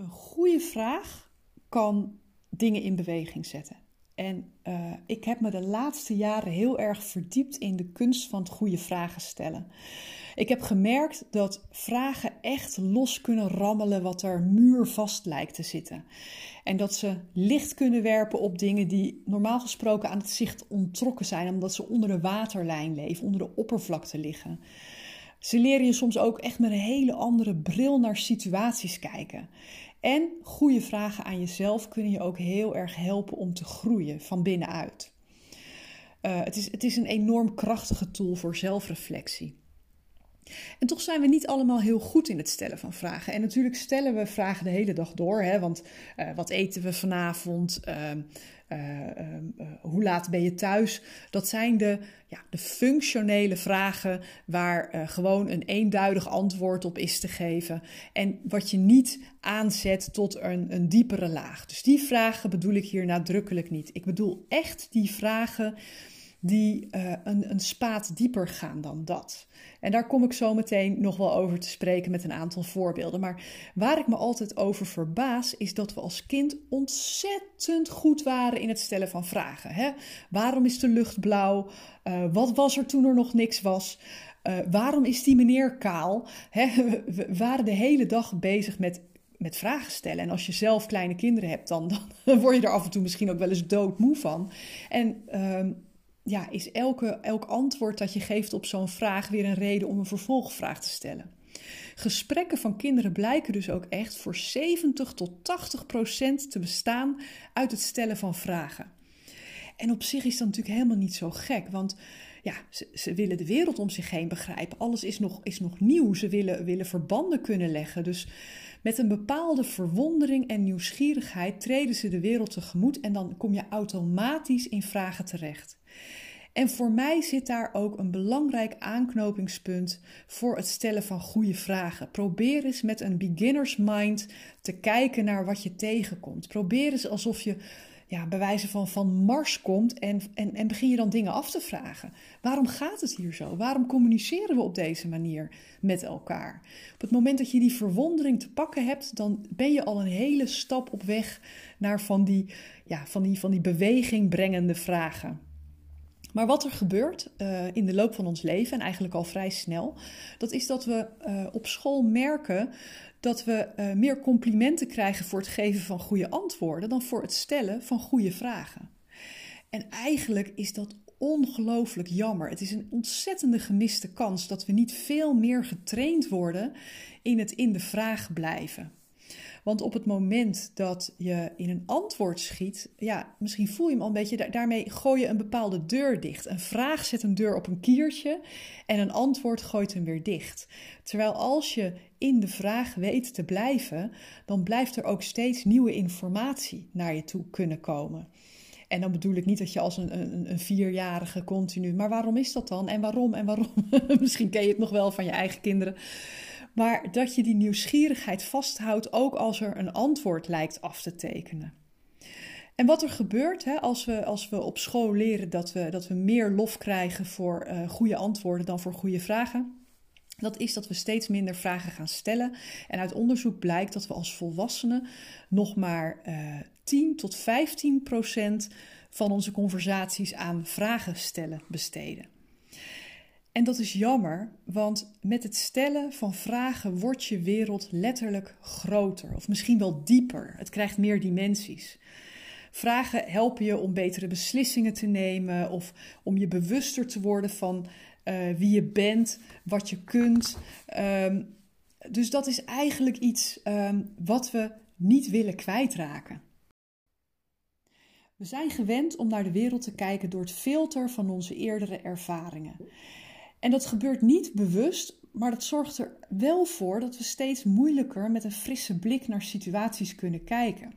Een goede vraag kan dingen in beweging zetten. En uh, ik heb me de laatste jaren heel erg verdiept in de kunst van het goede vragen stellen. Ik heb gemerkt dat vragen echt los kunnen rammelen wat er muurvast lijkt te zitten. En dat ze licht kunnen werpen op dingen die normaal gesproken aan het zicht ontrokken zijn, omdat ze onder de waterlijn leven, onder de oppervlakte liggen. Ze leren je soms ook echt met een hele andere bril naar situaties kijken. En goede vragen aan jezelf kunnen je ook heel erg helpen om te groeien van binnenuit. Uh, het, is, het is een enorm krachtige tool voor zelfreflectie. En toch zijn we niet allemaal heel goed in het stellen van vragen. En natuurlijk stellen we vragen de hele dag door. Hè? Want uh, wat eten we vanavond? Uh, uh, hoe laat ben je thuis? Dat zijn de, ja, de functionele vragen waar gewoon een eenduidig antwoord op is te geven. En wat je niet aanzet tot een, een diepere laag. Dus die vragen bedoel ik hier nadrukkelijk niet. Ik bedoel echt die vragen die uh, een, een spaat dieper gaan dan dat. En daar kom ik zo meteen nog wel over te spreken met een aantal voorbeelden. Maar waar ik me altijd over verbaas, is dat we als kind ontzettend goed waren in het stellen van vragen. Hè? Waarom is de lucht blauw? Uh, wat was er toen er nog niks was? Uh, waarom is die meneer kaal? We waren de hele dag bezig met met vragen stellen. En als je zelf kleine kinderen hebt, dan, dan word je er af en toe misschien ook wel eens doodmoe van. En uh, ja, is elke, elk antwoord dat je geeft op zo'n vraag weer een reden om een vervolgvraag te stellen. Gesprekken van kinderen blijken dus ook echt voor 70 tot 80 procent te bestaan uit het stellen van vragen. En op zich is dat natuurlijk helemaal niet zo gek, want ja, ze, ze, willen de wereld om zich heen begrijpen. Alles is nog, is nog nieuw. Ze willen, willen verbanden kunnen leggen. Dus met een bepaalde verwondering en nieuwsgierigheid treden ze de wereld tegemoet en dan kom je automatisch in vragen terecht. En voor mij zit daar ook een belangrijk aanknopingspunt voor het stellen van goede vragen. Probeer eens met een beginner's mind te kijken naar wat je tegenkomt. Probeer eens alsof je ja, bij wijze van van Mars komt en, en, en begin je dan dingen af te vragen. Waarom gaat het hier zo? Waarom communiceren we op deze manier met elkaar? Op het moment dat je die verwondering te pakken hebt, dan ben je al een hele stap op weg naar van die, ja, van die, van die beweging brengende vragen. Maar wat er gebeurt uh, in de loop van ons leven, en eigenlijk al vrij snel, dat is dat we uh, op school merken dat we uh, meer complimenten krijgen voor het geven van goede antwoorden dan voor het stellen van goede vragen. En eigenlijk is dat ongelooflijk jammer. Het is een ontzettende gemiste kans dat we niet veel meer getraind worden in het in de vraag blijven. Want op het moment dat je in een antwoord schiet, ja, misschien voel je hem al een beetje, daarmee gooi je een bepaalde deur dicht. Een vraag zet een deur op een kiertje en een antwoord gooit hem weer dicht. Terwijl als je in de vraag weet te blijven, dan blijft er ook steeds nieuwe informatie naar je toe kunnen komen. En dan bedoel ik niet dat je als een, een, een, vierjarige continu. Maar waarom is dat dan? En waarom? En waarom? Misschien ken je het nog wel van je eigen kinderen. Maar dat je die nieuwsgierigheid vasthoudt, ook als er een antwoord lijkt af te tekenen. En wat er gebeurt hè, als, we, als we op school leren dat we, dat we meer lof krijgen voor uh, goede antwoorden dan voor goede vragen. Dat is dat we steeds minder vragen gaan stellen. En uit onderzoek blijkt dat we als volwassenen nog maar uh, eh, 10 tot 15 procent van onze conversaties aan vragen stellen besteden. En dat is jammer, want met het stellen van vragen wordt je wereld letterlijk groter, of misschien wel dieper. Het krijgt meer dimensies. Vragen helpen je om betere beslissingen te nemen of om je bewuster te worden van uh, wie je bent, wat je kunt. Um, dus dat is eigenlijk iets um, wat we niet willen kwijtraken. We zijn gewend om naar de wereld te kijken door het filter van onze eerdere ervaringen. En dat gebeurt niet bewust, maar dat zorgt er wel voor dat we steeds moeilijker met een frisse blik naar situaties kunnen kijken.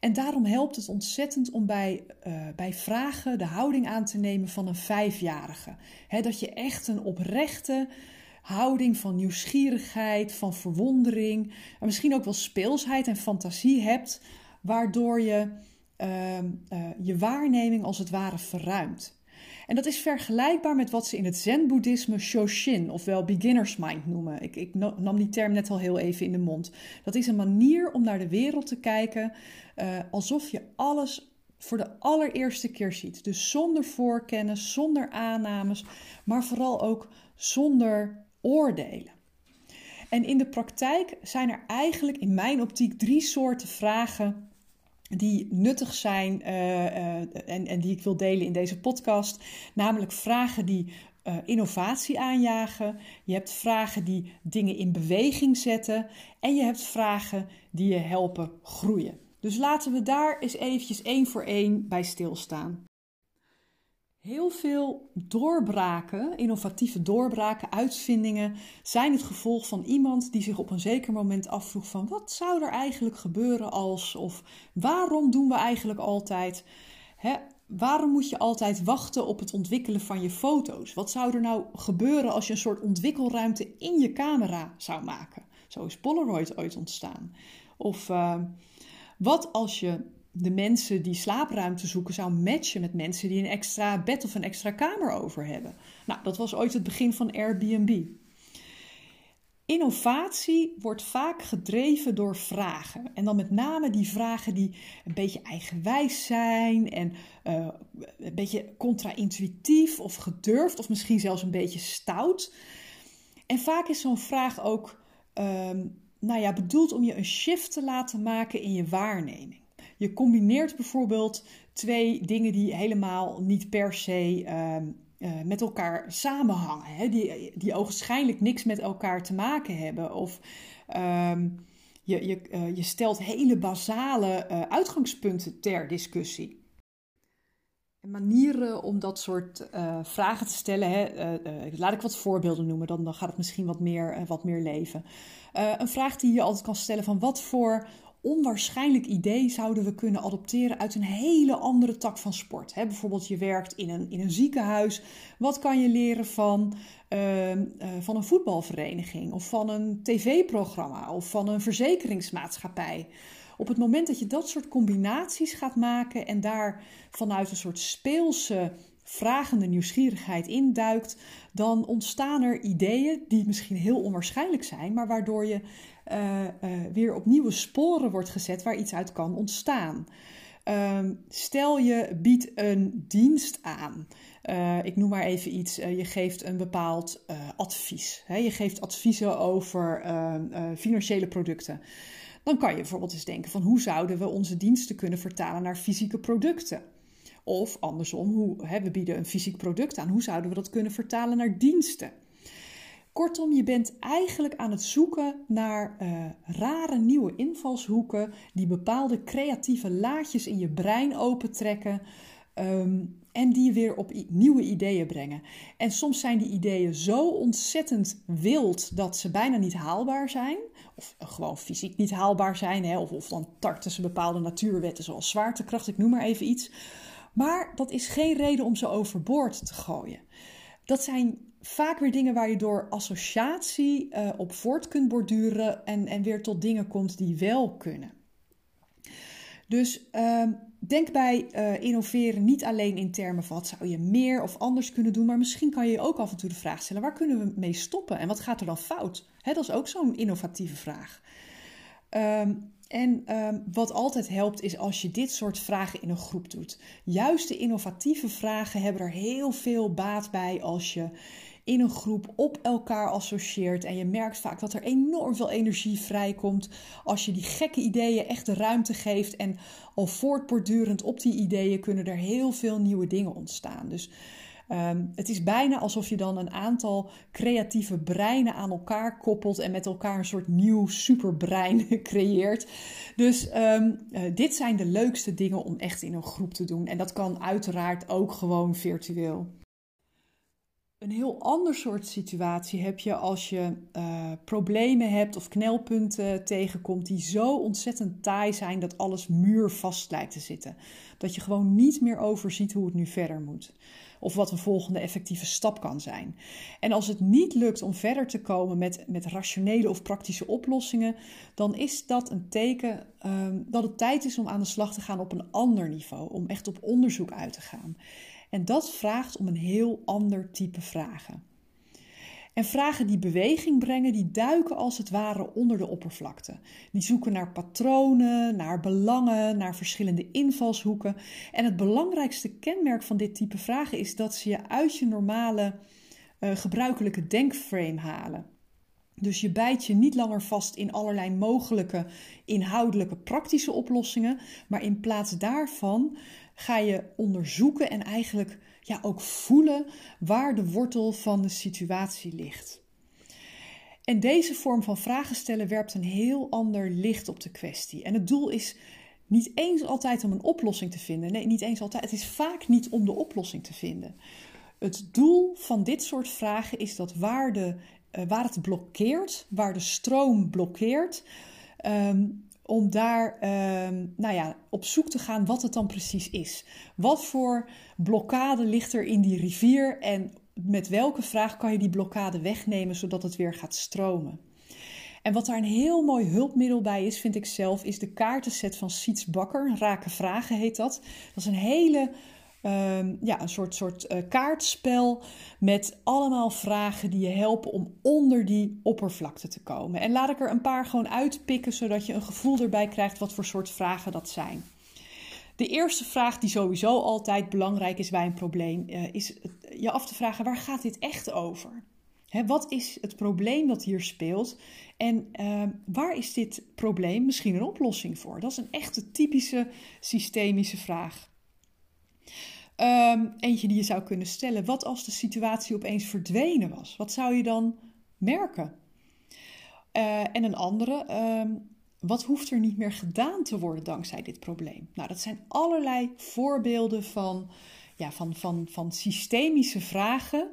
En daarom helpt het ontzettend om bij, uh, bij vragen de houding aan te nemen van een vijfjarige. dat je echt een oprechte houding van nieuwsgierigheid, van verwondering, en misschien ook wel speelsheid en fantasie hebt, waardoor je uh, uh, je waarneming als het ware verruimt. En dat is vergelijkbaar met wat ze in het Zen-boeddhisme Shoshin, ofwel beginner's mind noemen. Ik, ik, nam die term net al heel even in de mond. Dat is een manier om naar de wereld te kijken uh, alsof je alles voor de allereerste keer ziet. Dus zonder voorkennis, zonder aannames, maar vooral ook zonder oordelen. En in de praktijk zijn er eigenlijk in mijn optiek drie soorten vragen die nuttig zijn uh, uh, en, en die ik wil delen in deze podcast. Namelijk vragen die uh, innovatie aanjagen. Je hebt vragen die dingen in beweging zetten. En je hebt vragen die je helpen groeien. Dus laten we daar eens eventjes één voor één bij stilstaan. Heel veel doorbraken, innovatieve doorbraken, uitvindingen zijn het gevolg van iemand die zich op een zeker moment afvroeg van wat zou er eigenlijk gebeuren als of waarom doen we eigenlijk altijd hè, waarom moet je altijd wachten op het ontwikkelen van je foto's? Wat zou er nou gebeuren als je een soort ontwikkelruimte in je camera zou maken? Zo is Polaroid ooit ontstaan. Of uh, wat als je de mensen die slaapruimte zoeken zou matchen met mensen die een extra bed of een extra kamer over hebben? Nou, dat was ooit het begin van Airbnb. Innovatie wordt vaak gedreven door vragen. En dan met name die vragen die een beetje eigenwijs zijn en uh, een beetje contra-intuïtief of gedurfd of misschien zelfs een beetje stout. En vaak is zo'n vraag ook um, nou ja, bedoeld om je een shift te laten maken in je waarneming. Je combineert bijvoorbeeld twee dingen die helemaal niet per se uh, uh, met elkaar samenhangen, hè? Die, die ogenschijnlijk niks met elkaar te maken hebben. Of um, je, je, uh, je stelt hele basale uitgangspunten ter discussie. En manieren om dat soort vragen te stellen, hè? laat ik wat voorbeelden noemen, dan, dan gaat het misschien wat meer, wat meer leven. een vraag die je altijd kan stellen van wat voor onwaarschijnlijk idee zouden we kunnen adopteren uit een hele andere tak van sport. Bijvoorbeeld je werkt in een, in een ziekenhuis. Wat kan je leren van, uh, uh, van een voetbalvereniging of van een tv-programma of van een verzekeringsmaatschappij? Op het moment dat je dat soort combinaties gaat maken en daar vanuit een soort speelse vragende nieuwsgierigheid induikt, dan ontstaan er ideeën die misschien heel onwaarschijnlijk zijn, maar waardoor je uh, uh, weer op nieuwe sporen wordt gezet waar iets uit kan ontstaan. Uh, stel je biedt een dienst aan. Uh, ik noem maar even iets. je geeft een bepaald advies. Je geeft adviezen over ehm, financiële producten. Dan kan je bijvoorbeeld eens denken van hoe zouden we onze diensten kunnen vertalen naar fysieke producten? Of andersom, hoe, hè, we bieden een fysiek product aan. Hoe zouden we dat kunnen vertalen naar diensten? Kortom, je bent eigenlijk aan het zoeken naar uh, rare nieuwe invalshoeken die bepaalde creatieve laadjes in je brein opentrekken um, en die weer op nieuwe ideeën brengen. En soms zijn die ideeën zo ontzettend wild dat ze bijna niet haalbaar zijn, of uh, gewoon fysiek niet haalbaar zijn, hè, of, of dan tarten ze bepaalde natuurwetten zoals zwaartekracht, ik noem maar even iets. Maar dat is geen reden om ze overboord te gooien. Dat zijn vaak weer dingen waar je door associatie uh, op voort kunt borduren en, en weer tot dingen komt die wel kunnen. Dus uh, denk bij uh, innoveren niet alleen in termen van wat zou je meer of anders kunnen doen, maar misschien kan je je ook af en toe de vraag stellen: waar kunnen we mee stoppen en wat gaat er dan fout? Hè, dat is ook zo'n innovatieve vraag. Um, en um, wat altijd helpt is als je dit soort vragen in een groep doet. Juist de innovatieve vragen hebben er heel veel baat bij als je in een groep op elkaar associeert. En je merkt vaak dat er enorm veel energie vrijkomt als je die gekke ideeën echt de ruimte geeft. En al voortbordurend op die ideeën kunnen er heel veel nieuwe dingen ontstaan. Dus um, het is bijna alsof je dan een aantal creatieve breinen aan elkaar koppelt en met elkaar een soort nieuw superbrein creëert. Dus um, uh, dit zijn de leukste dingen om echt in een groep te doen. En dat kan uiteraard ook gewoon virtueel. Een heel ander soort situatie heb je als je uh, problemen hebt of knelpunten tegenkomt die zo ontzettend taai zijn dat alles muurvast lijkt te zitten. Dat je gewoon niet meer overziet hoe het nu verder moet. Of wat een volgende effectieve stap kan zijn. En als het niet lukt om verder te komen met, met rationele of praktische oplossingen, dan is dat een teken um, dat het tijd is om aan de slag te gaan op een ander niveau. Om echt op onderzoek uit te gaan. En dat vraagt om een heel ander type vragen. En vragen die beweging brengen, die duiken als het ware onder de oppervlakte. Die zoeken naar patronen, naar belangen, naar verschillende invalshoeken. En het belangrijkste kenmerk van dit type vragen is dat ze je uit je normale uh, gebruikelijke denkframe halen. Dus je bijt je niet langer vast in allerlei mogelijke inhoudelijke praktische oplossingen, maar in plaats daarvan ga je onderzoeken en eigenlijk ja, ook voelen waar de wortel van de situatie ligt. En deze vorm van vragen stellen werpt een heel ander licht op de kwestie. En het doel is niet eens altijd om een oplossing te vinden. Nee, niet eens altijd. Het is vaak niet om de oplossing te vinden. Het doel van dit soort vragen is dat waar, de, uh, waar het blokkeert, waar de stroom blokkeert, um, om daar um, nou ja, op zoek te gaan wat het dan precies is. Wat voor blokkade ligt er in die rivier en met welke vraag kan je die blokkade wegnemen zodat het weer gaat stromen? En wat daar een heel mooi hulpmiddel bij is, vind ik zelf, is de kaartenset van Siets Bakker. Rake Vragen heet dat. Dat is een hele Ehm, ja, een soort, soort uh, kaartspel met allemaal vragen die je helpen om onder die oppervlakte te komen. En laat ik er een paar gewoon uitpikken, zodat je een gevoel erbij krijgt wat voor soort vragen dat zijn. De eerste vraag die sowieso altijd belangrijk is bij een probleem, uh, is je af te vragen waar gaat dit echt over? Hè, wat is het probleem dat hier speelt? En uh, waar is dit probleem misschien een oplossing voor? Dat is een echte typische systemische vraag. Um, eentje die je zou kunnen stellen. Wat als de situatie opeens verdwenen was? Wat zou je dan merken? Uh, en een andere. Um, wat hoeft er niet meer gedaan te worden dankzij dit probleem? Nou, dat zijn allerlei voorbeelden van, ja, van, van, van systemische vragen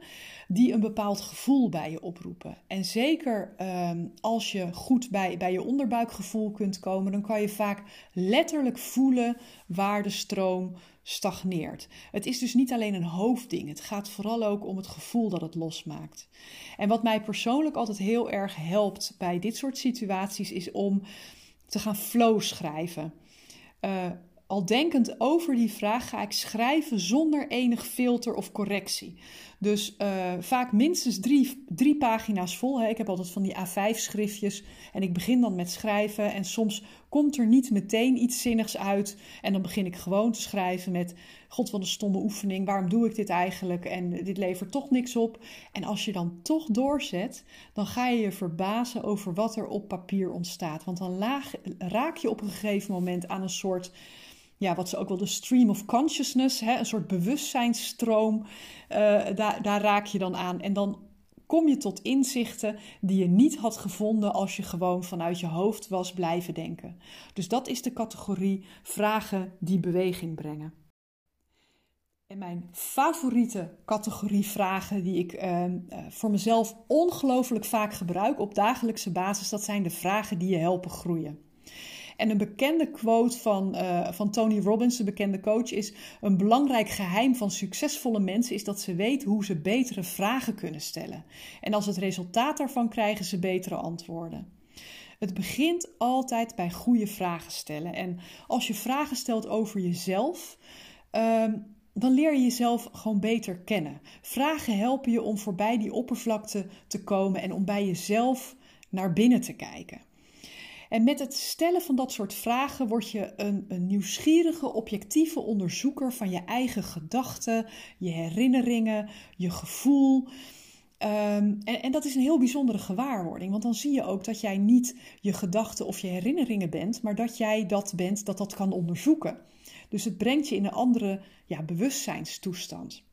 die een bepaald gevoel bij je oproepen. En zeker um, als je goed bij, bij je onderbuikgevoel kunt komen, dan kan je vaak letterlijk voelen waar de stroom stagneert. Het is dus niet alleen een hoofdding, het gaat vooral ook om het gevoel dat het losmaakt. En wat mij persoonlijk altijd heel erg helpt bij dit soort situaties is om te gaan flow schrijven. Uh, al denkend over die vraag ga ik schrijven zonder enig filter of correctie. Dus uh, vaak minstens drie, drie pagina's vol. Hè. Ik heb altijd van die A5-schriftjes en ik begin dan met schrijven. En soms komt er niet meteen iets zinnigs uit. En dan begin ik gewoon te schrijven met: God, wat een stomme oefening. Waarom doe ik dit eigenlijk? En dit levert toch niks op. En als je dan toch doorzet, dan ga je je verbazen over wat er op papier ontstaat. Want dan raak je op een gegeven moment aan een soort ja, wat ze ook wel de stream of consciousness, hè, een soort bewustzijnsstroom, uh, daar, daar raak je dan aan. En dan kom je tot inzichten die je niet had gevonden als je gewoon vanuit je hoofd was blijven denken. Dus dat is de categorie vragen die beweging brengen. En mijn favoriete categorie vragen die ik uh, voor mezelf ongelooflijk vaak gebruik op dagelijkse basis, dat zijn de vragen die je helpen groeien. En een bekende quote van, uh, van Tony Robbins, de bekende coach, is: Een belangrijk geheim van succesvolle mensen is dat ze weten hoe ze betere vragen kunnen stellen. En als het resultaat daarvan krijgen ze betere antwoorden. Het begint altijd bij goede vragen stellen. En als je vragen stelt over jezelf. Uh, dan leer je jezelf gewoon beter kennen. Vragen helpen je om voorbij die oppervlakte te komen en om bij jezelf naar binnen te kijken. En met het stellen van dat soort vragen word je een, een nieuwsgierige, objectieve onderzoeker van je eigen gedachten, je herinneringen, je gevoel. Um, en, en, dat is een heel bijzondere gewaarwording, want dan zie je ook dat jij niet je gedachten of je herinneringen bent, maar dat jij dat bent dat dat kan onderzoeken. Dus het brengt je in een andere ja, bewustzijnstoestand.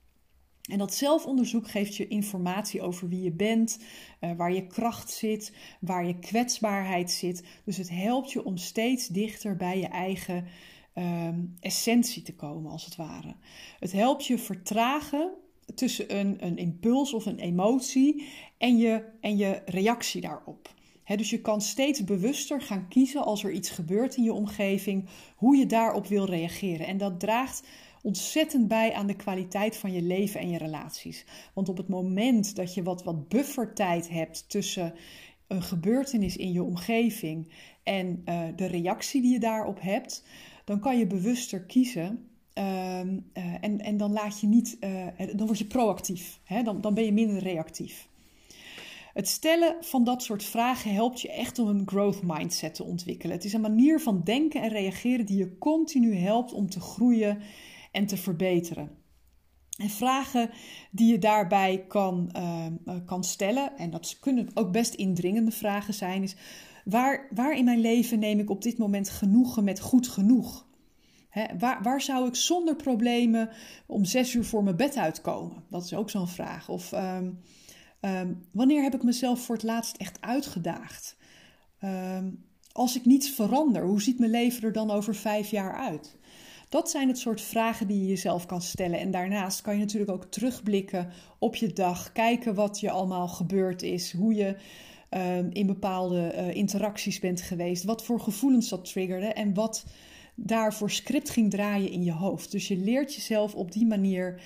En dat zelfonderzoek geeft je informatie over wie je bent, uh, waar je kracht zit, waar je kwetsbaarheid zit. Dus het helpt je om steeds dichter bij je eigen uh, essentie te komen, als het ware. Het helpt je vertragen tussen een, een impuls of een emotie en je, en je reactie daarop. dus je kan steeds bewuster gaan kiezen als er iets gebeurt in je omgeving, hoe je daarop wil reageren. En dat draagt ontzettend bij aan de kwaliteit van je leven en je relaties. Want op het moment dat je wat, wat buffertijd hebt tussen een gebeurtenis in je omgeving en uh, de reactie die je daarop hebt, dan kan je bewuster kiezen Ehm, en, en dan laat je niet, dan word je proactief. Hè? Dan, dan ben je minder reactief. Het stellen van dat soort vragen helpt je echt om een growth mindset te ontwikkelen. Het is een manier van denken en reageren die je continu helpt om te groeien en te verbeteren. En vragen die je daarbij kan, ehm, eh, kan stellen, en dat kunnen ook best indringende vragen zijn, is waar, waar in mijn leven neem ik op dit moment genoegen met goed genoeg? waar, waar zou ik zonder problemen om zes uur voor mijn bed uitkomen? Dat is ook zo'n vraag. Of ehm, ehm, wanneer heb ik mezelf voor het laatst echt uitgedaagd? als ik niets verander, hoe ziet mijn leven er dan over vijf jaar uit? Dat zijn het soort vragen die je jezelf kan stellen. En daarnaast kan je natuurlijk ook terugblikken op je dag, kijken wat je allemaal gebeurd is, hoe je ehm, in bepaalde uh, interacties bent geweest, wat voor gevoelens dat triggerde en wat daarvoor script ging draaien in je hoofd. Dus je leert jezelf op die manier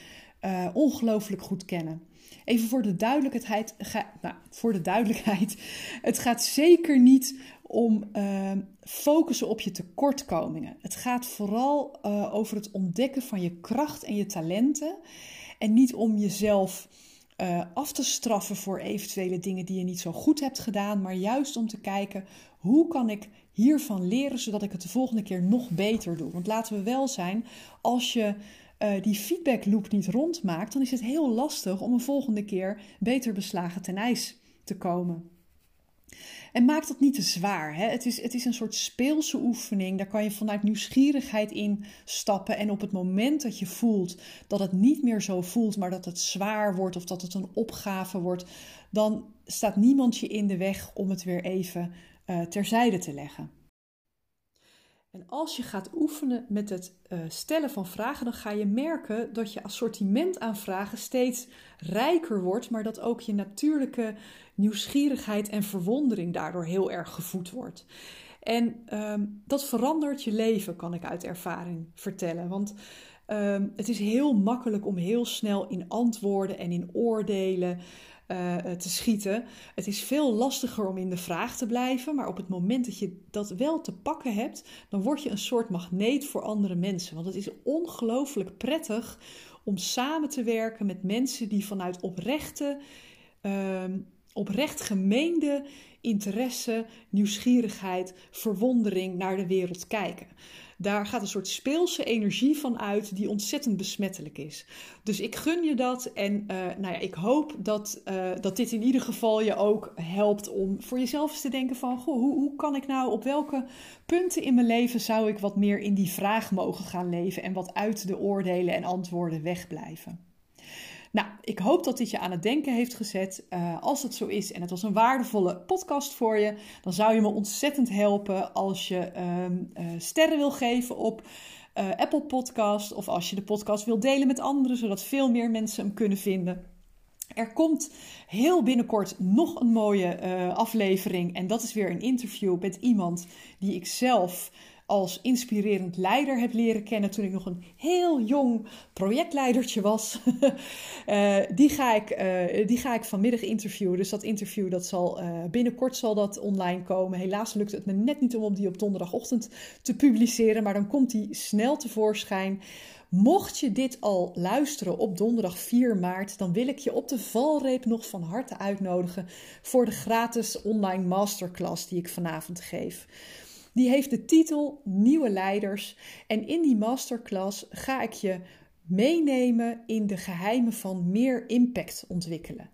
uh, ongelooflijk goed kennen. Even voor de duidelijkheid, nou, voor de duidelijkheid, het gaat zeker niet om uh, focussen op je tekortkomingen. Het gaat vooral uh, over het ontdekken van je kracht en je talenten. En niet om jezelf uh, af te straffen voor eventuele dingen die je niet zo goed hebt gedaan. Maar juist om te kijken hoe kan ik hiervan leren zodat ik het de volgende keer nog beter doe. Want laten we wel zijn, als je uh, die feedback loop niet rondmaakt, dan is het heel lastig om een volgende keer beter beslagen ten ijs te komen. En maak dat niet te zwaar. Hè? Het, is, het is een soort speelse oefening. Daar kan je vanuit nieuwsgierigheid in stappen. En op het moment dat je voelt dat het niet meer zo voelt, maar dat het zwaar wordt of dat het een opgave wordt, dan staat niemand je in de weg om het weer even uh, terzijde te leggen. En als je gaat oefenen met het uh, stellen van vragen, dan ga je merken dat je assortiment aan vragen steeds rijker wordt, maar dat ook je natuurlijke nieuwsgierigheid en verwondering daardoor heel erg gevoed wordt. En um, dat verandert je leven, kan ik uit ervaring vertellen. Want um, het is heel makkelijk om heel snel in antwoorden en in oordelen uh, te schieten. Het is veel lastiger om in de vraag te blijven, maar op het moment dat je dat wel te pakken hebt, dan word je een soort magneet voor andere mensen. Want het is ongelooflijk prettig om samen te werken met mensen die vanuit oprechte, uh, oprecht gemeende interesse, nieuwsgierigheid, verwondering naar de wereld kijken daar gaat een soort speelse energie van uit die ontzettend besmettelijk is. Dus ik gun je dat en uh, nou ja, ik hoop dat, uh, dat dit in ieder geval je ook helpt om voor jezelf eens te denken van, goh, hoe, hoe kan ik nou, op welke punten in mijn leven zou ik wat meer in die vraag mogen gaan leven en wat uit de oordelen en antwoorden wegblijven. Nou, ik hoop dat dit je aan het denken heeft gezet. Uh, als het zo is en het was een waardevolle podcast voor je, dan zou je me ontzettend helpen als je um, uh, sterren wil geven op uh, Apple Podcast of als je de podcast wil delen met anderen, zodat veel meer mensen hem kunnen vinden. Er komt heel binnenkort nog een mooie aflevering en dat is weer een interview met iemand die ik zelf als inspirerend leider heb leren kennen toen ik nog een heel jong projectleidertje was. uh, die, ga ik, uh, die ga ik vanmiddag interviewen. Dus dat interview dat zal uh, binnenkort zal dat online komen. Helaas lukt het me net niet om die op donderdagochtend te publiceren, maar dan komt die snel tevoorschijn. Mocht je dit al luisteren op donderdag 4 maart, dan wil ik je op de valreep nog van harte uitnodigen voor de gratis online masterclass die ik vanavond geef. Die heeft de titel Nieuwe Leiders. En in die masterclass ga ik je meenemen in de geheimen van meer impact ontwikkelen.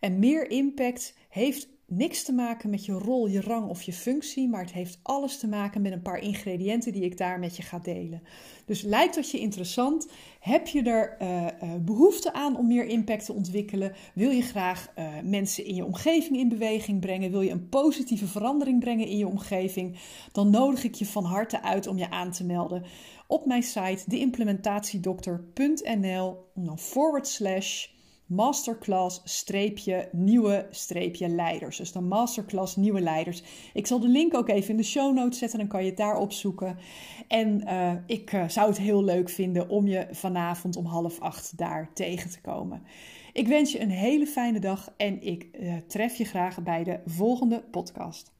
En meer impact heeft niks te maken met je rol, je rang of je functie, maar het heeft alles te maken met een paar ingrediënten die ik daar met je ga delen. Dus lijkt dat je interessant? Heb je er uh, behoefte aan om meer impact te ontwikkelen? Wil je graag uh, mensen in je omgeving in beweging brengen? Wil je een positieve verandering brengen in je omgeving? Dan nodig ik je van harte uit om je aan te melden op mijn site deimplementatiedokter.nl forward slash masterclass streepje nieuwe streepje leiders. Dus dan masterclass nieuwe leiders. Ik zal de link ook even in de show notes zetten, dan kan je het daar opzoeken. En uh, ik uh, zou het heel leuk vinden om je vanavond om half acht daar tegen te komen. Ik wens je een hele fijne dag en ik uh, tref je graag bij de volgende podcast.